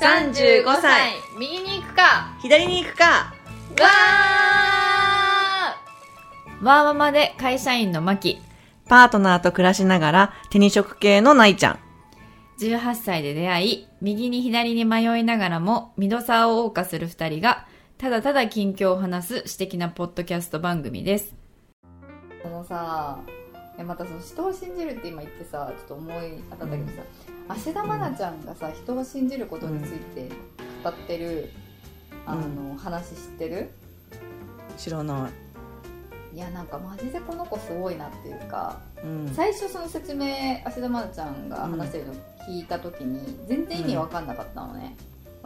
35歳。右に行くか。左に行くか。わー。ワーママで会社員のマキ。パートナーと暮らしながら手に職系のないちゃん。18歳で出会い、右に左に迷いながらも、ミドサーを謳歌する二人が、ただただ近況を話す私的なポッドキャスト番組です。そのさまたその人を信じるって今言ってさちょっと思い当たったけどさ、芦田愛菜ちゃんがさ人を信じることについて語ってる、あの話知ってる？知らない。いやなんかマジでこの子すごいなっていうかうん。最初その説明芦田愛菜ちゃんが話してるの聞いた時に全然意味わかんなかったのね、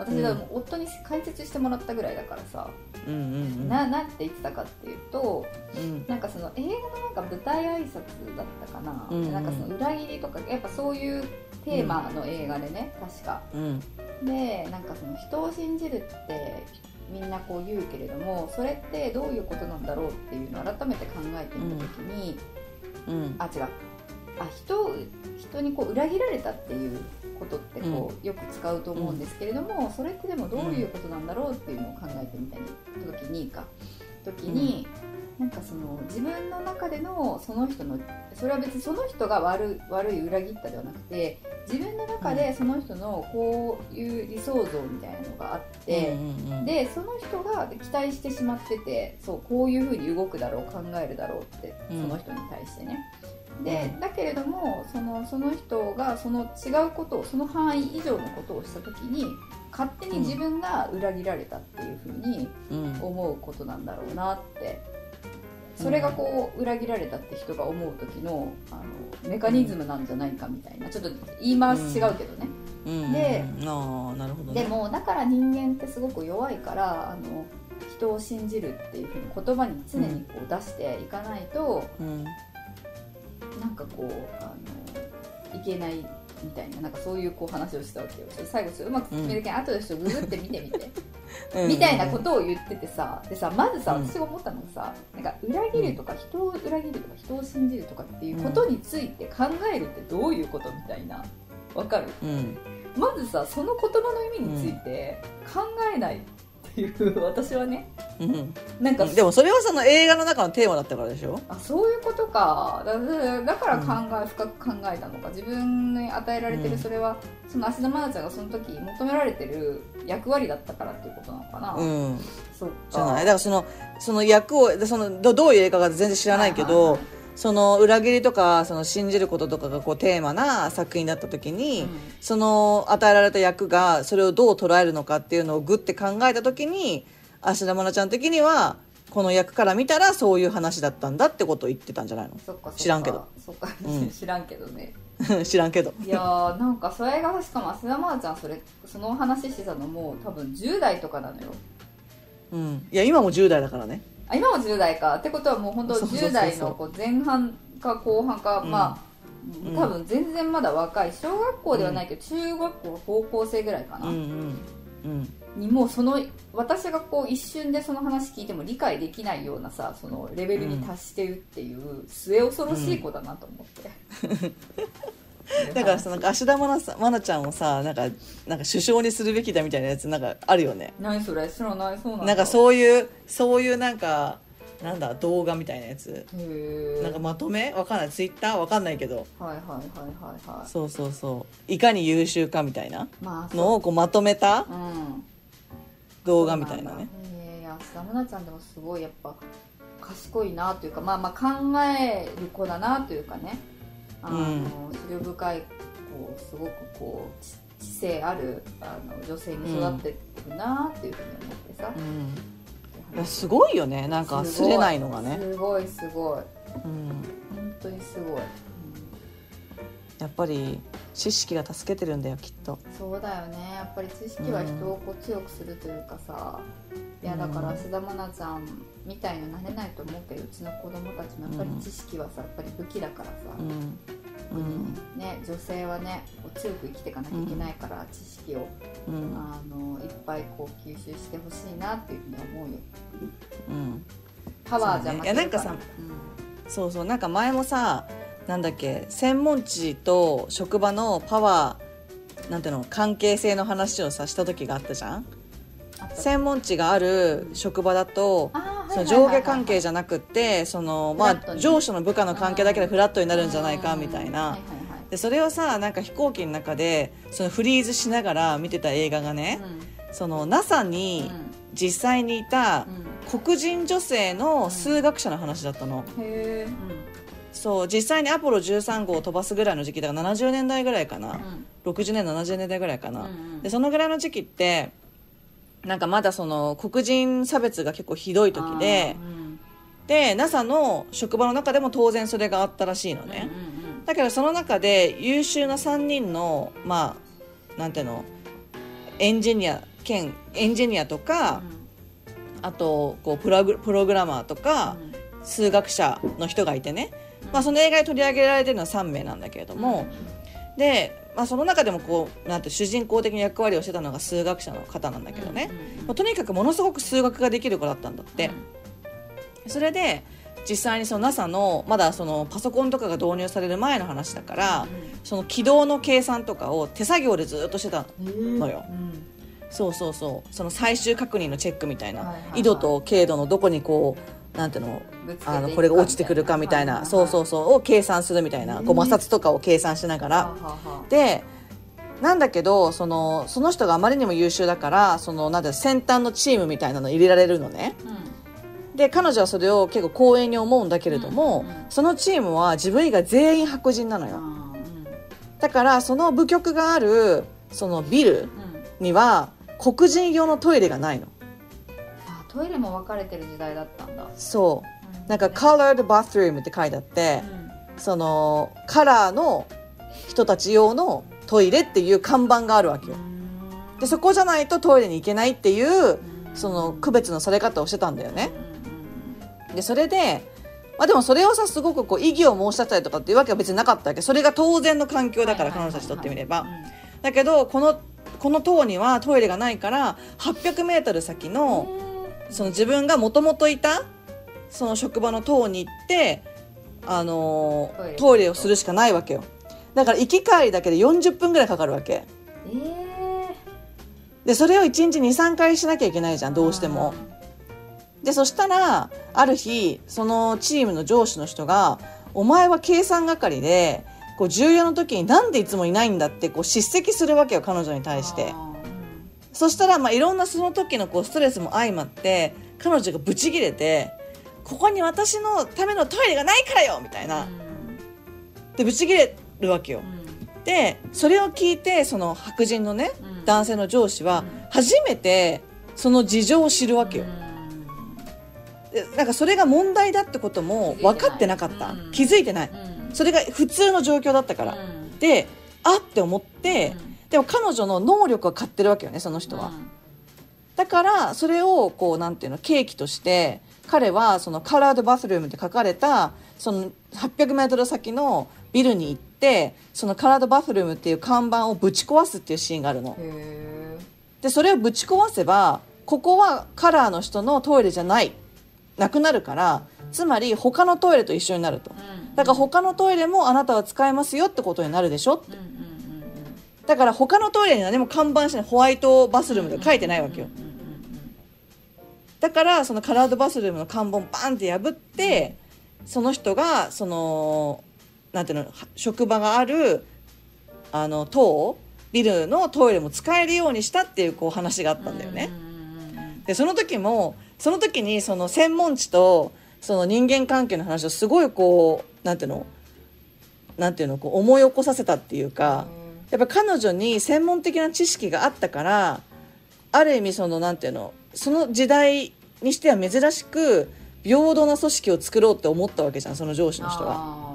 私はもう夫に解説してもらったぐらいだからさ、うんうんななんて言ってたかっていうとうん。なんかその映画のなんか舞台挨拶だったかな、うんうん。なんかその裏切りとかやっぱそういうテーマの映画でね、確か。うん。でなんかその人を信じるってみんなこう言うけれどもそれってどういうことなんだろうっていうのを改めて考えてみた時に、うん。あ違う。あ人を人にこう裏切られたっていうことってこう、よく使うと思うんですけれども、それってでもどういうことなんだろうっていうのを考えてみた時にか。時に、なんかその自分の中でのその人のそれは別にその人が悪い悪い裏切ったではなくて自分の中でその人のこういう理想像みたいなのがあって。うんうんでその人が期待してしまっててそうこういうふうに動くだろう考えるだろうってそうん。の人に対してね、でだけれどもそのその人がその違うことをその範囲以上のことをした時に勝手に自分が裏切られたっていうふうにうん。思うことなんだろうなって。それがこう裏切られたって人が思う時のあのメカニズムなんじゃないかみたいなちょっと言い回し違うけどね、うん。でああなるほどね。でもだから人間ってすごく弱いからあの人を信じるっていうふうに言葉に常にこう出していかないと、うんなんかこうあのいけないみたいななんかそういうこう話をしたわけよ。最後ちょっとうまく説明できない、後でちょっとググって見てみて、うん。みたいなことを言っててさでさまずさうん私が思ったのがさなんか裏切るとか人を裏切るとか人を信じるとかっていうことについて考えるってどういうことみたいな。わかる？うん。まずさその言葉の意味について考えないいう私はねうん。なんか、でもそれはその映画の中のテーマだったからでしょ？あそういうことか。だだだから考え、深く考えたのか。自分に与えられてるうん。それは、その芦田愛菜ちゃんがその時求められてる役割だったからっていうことなのかな、うん。そっか。じゃない？だからそのその役をそのどどういう映画か全然知らないけど、はいはいはいその裏切りとかその信じることとかがこうテーマな作品だった時に、うん。その与えられた役がそれをどう捉えるのかっていうのをグッて考えた時に芦田愛菜ちゃん的にはこの役から見たらそういう話だったんだってことを言ってたんじゃないそっかそっか。知らんけど。そっか、うん。知らんけどね。の 知らんけど。いやーなんかそれがしかも芦田愛菜ちゃんそれその話してたのも多分10代とかなのよ。うん。いや今も10代だからねあ今も10代か。ってことはもう本当そうそうそうそう。10代のこう前半か後半か、うん。まあうん。多分全然まだ若い。小学校ではないけど、中学校高校生ぐらいかな、うんにもうその私がこう一瞬でその話聞いても理解できないようなさそのレベルに達してるっていう末恐ろしい子だなと思って、だからさなんか芦田愛菜さん愛菜ちゃんをさなんかなんか首相にするべきだみたいなやつなんかあるよね。何それ知らないそうなんだ。なんかそういうそういうなんかなんだ動画みたいなやつ。なんかまとめ？わかんない。ツイッター？わかんないけど。はいはいはいはいはい。そうそうそう。いかに優秀かみたいなまあのをこうまとめた動画みたいなね。へえ芦田愛菜ちゃんでもすごいやっぱ賢いなというかまあまあ考える子だなというかねあの、うん思慮深いこうすごくこう知知性あるあの女性に育ってるなっていうふうに思ってさ、うん。いやすごいよね。なんか忘れないのがね。すごいすごい。うん。本当にすごい、やっぱり知識が助けてるんだよきっと。うんそうだよね。やっぱり知識は人をこう強くするというかさ、いやだからうん芦田愛菜ちゃんみたいになれないと思うけどうちの子供たちもやっぱり知識はさやっぱり武器だからさ、うん。うん。ね、女性はねこう強く生きていかなきゃいけないから、知識を。うん。あのいっぱいこう吸収してほしいなっていうふうに思うよ。うん。パワーじゃそうね。いやなんかさうん。そうそうなんか前もさなんだっけ専門知と職場のパワなんていうの関係性の話をさした時があったじゃん？専門知がある職場だとその上下関係じゃなくってそのまあ上司の部下の関係だけでフラットになるんじゃないかみたいな。でそれをさなんか飛行機の中でそのフリーズしながら見てた映画がねその NASA に実際にいた黒人女性の数学者の話だったの。うんそう実際にアポロ13号を飛ばすぐらいの時期だから70年代ぐらいかな。60年70年代ぐらいかな、うんうん。でそのぐらいの時期ってなんかまだその黒人差別が結構ひどい時でで NASA の職場の中でも当然それがあったらしいのね、だけどその中で優秀な3人のまあなんていうのエンジニア兼エンジニアとか、あとこうプログプログラマーとか、数学者の人がいてね、まあ、その映画に取り上げられてるのは3名なんだけれども、で、まあ、その中でもこうなんて主人公的な役割をしてたのが数学者の方なんだけどね、まあとにかくものすごく数学ができる子だったんだって、それで実際にその NASA のまだそのパソコンとかが導入される前の話だから、その軌道の計算とかを手作業でずっとしてたのよ、そうそうそう。その最終確認のチェックみたいな、緯度と経度のどこにこうなんていうの？あのこれが落ちてくるかみたいな、そうそうそう。を計算するみたいな、こう摩擦とかを計算しながら、でなんだけどそのその人があまりにも優秀だからそのなん先端のチームみたいなの入れられるのね。で彼女はそれを結構光栄に思うんだけれども、うん。うんそのチームは自分以外全員白人なのよ。だからその部局があるそのビルには黒人用のトイレがないのトイレも分かれてる時代だったんだ。そう。なんか colored bathroom って書いてあって、そのカラーの人たち用のトイレっていう看板があるわけよ。でそこじゃないとトイレに行けないっていうその区別のされ方をしてたんだよね。でそれでまあでもそれをさすごくこう異議を申し立てたりとかっていうわけは別になかったわけ。それが当然の環境だから彼女たちにとってみれば。だけどこのこの塔にはトイレがないから800メートル先のその自分がもともといたその職場の塔に行って、あのートイレをするしかないわけよ。だから行き帰りだけで40分ぐらいかかるわけ。えでそれを1日23回しなきゃいけないじゃんどうしても。でそしたらある日そのチームの上司の人が「お前は計算係でこう重要な時になんでいつもいないんだ」ってこう叱責するわけよ彼女に対してそしたらまあいろんなその時のこうストレスも相まって彼女がブチギレて「ここに私のためのトイレがないからよ!」みたいな。でブチギレるわけよ。でそれを聞いてその白人のねうん。男性の上司は初めてその事情を知るわけよ。でなんかそれが問題だってことも分かってなかった。うん。気づいてない。それが普通の状況だったから。であって思ってでも彼女の能力は買ってるわけよねその人は。だからそれをこうなんていうの契機として彼はそのカラードバスルームって書かれたその800メートル先のビルに行ってそのカラードバスルームっていう看板をぶち壊すっていうシーンがあるの。へでそれをぶち壊せばここはカラーの人のトイレじゃない。なくなるからつまり他のトイレと一緒になると。だから他のトイレもあなたは使えますよってことになるでしょってだから他のトイレに何も看板してないホワイトバスルームとか書いてないわけよだからそのカラードバスルームの看板バンって破ってその人がそのなんていうのは職場があるあの塔ビルのトイレも使えるようにしたっていうこう話があったんだよね。でその時もその時にその専門知とその人間関係の話をすごいこうなんていうのなんていうのこう思い起こさせたっていうかやっぱ彼女に専門的な知識があったからある意味そのなんていうのその時代にしては珍しく平等な組織を作ろうって思ったわけじゃんその上司の人は。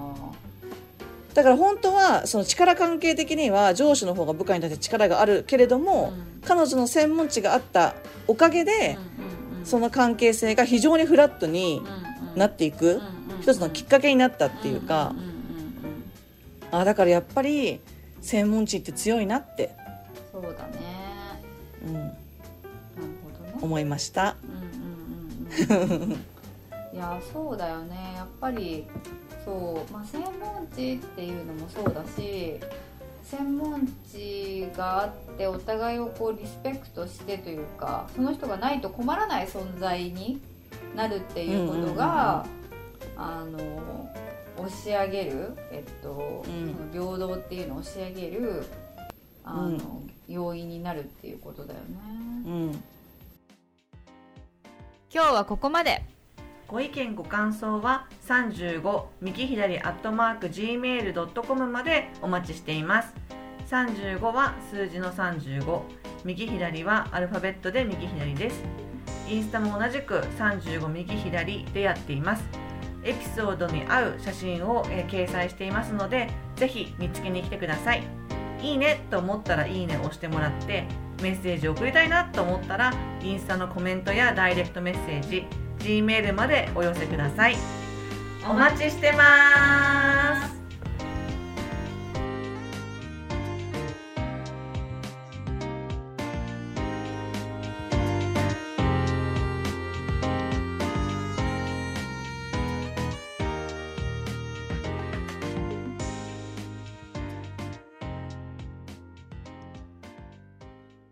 だから本当はその力関係的には上司の方が部下に対して力があるけれども、彼女の専門知があったおかげで、その関係性が非常にフラットになっていく一つのきっかけになったっていうか、あだからやっぱり専門知って強いなって、そうだね。うん、なるほどね。思いました。うんうんうんうん。いやそうだよね。やっぱりそう、まあ、専門知っていうのもそうだし専門知があってお互いをこうリスペクトしてというかその人がないと困らない存在になるっていうことが、あの押し上げる、えっとうん。その平等っていうのを押し上げるあの、うん。要因になるっていうことだよね。うん。今日はここまで。ご意見ご感想は35右左アットマーク gmail.com までお待ちしています。35は数字の35右左はアルファベットで右左です。インスタも同じく35右左でやっていますエピソードに合う写真を、え掲載していますのでぜひ見つけに来てください。いいねと思ったらいいねを押してもらってメッセージを送りたいなと思ったらインスタのコメントやダイレクトメッセージ G メールまでお寄せください。お待ちしてます。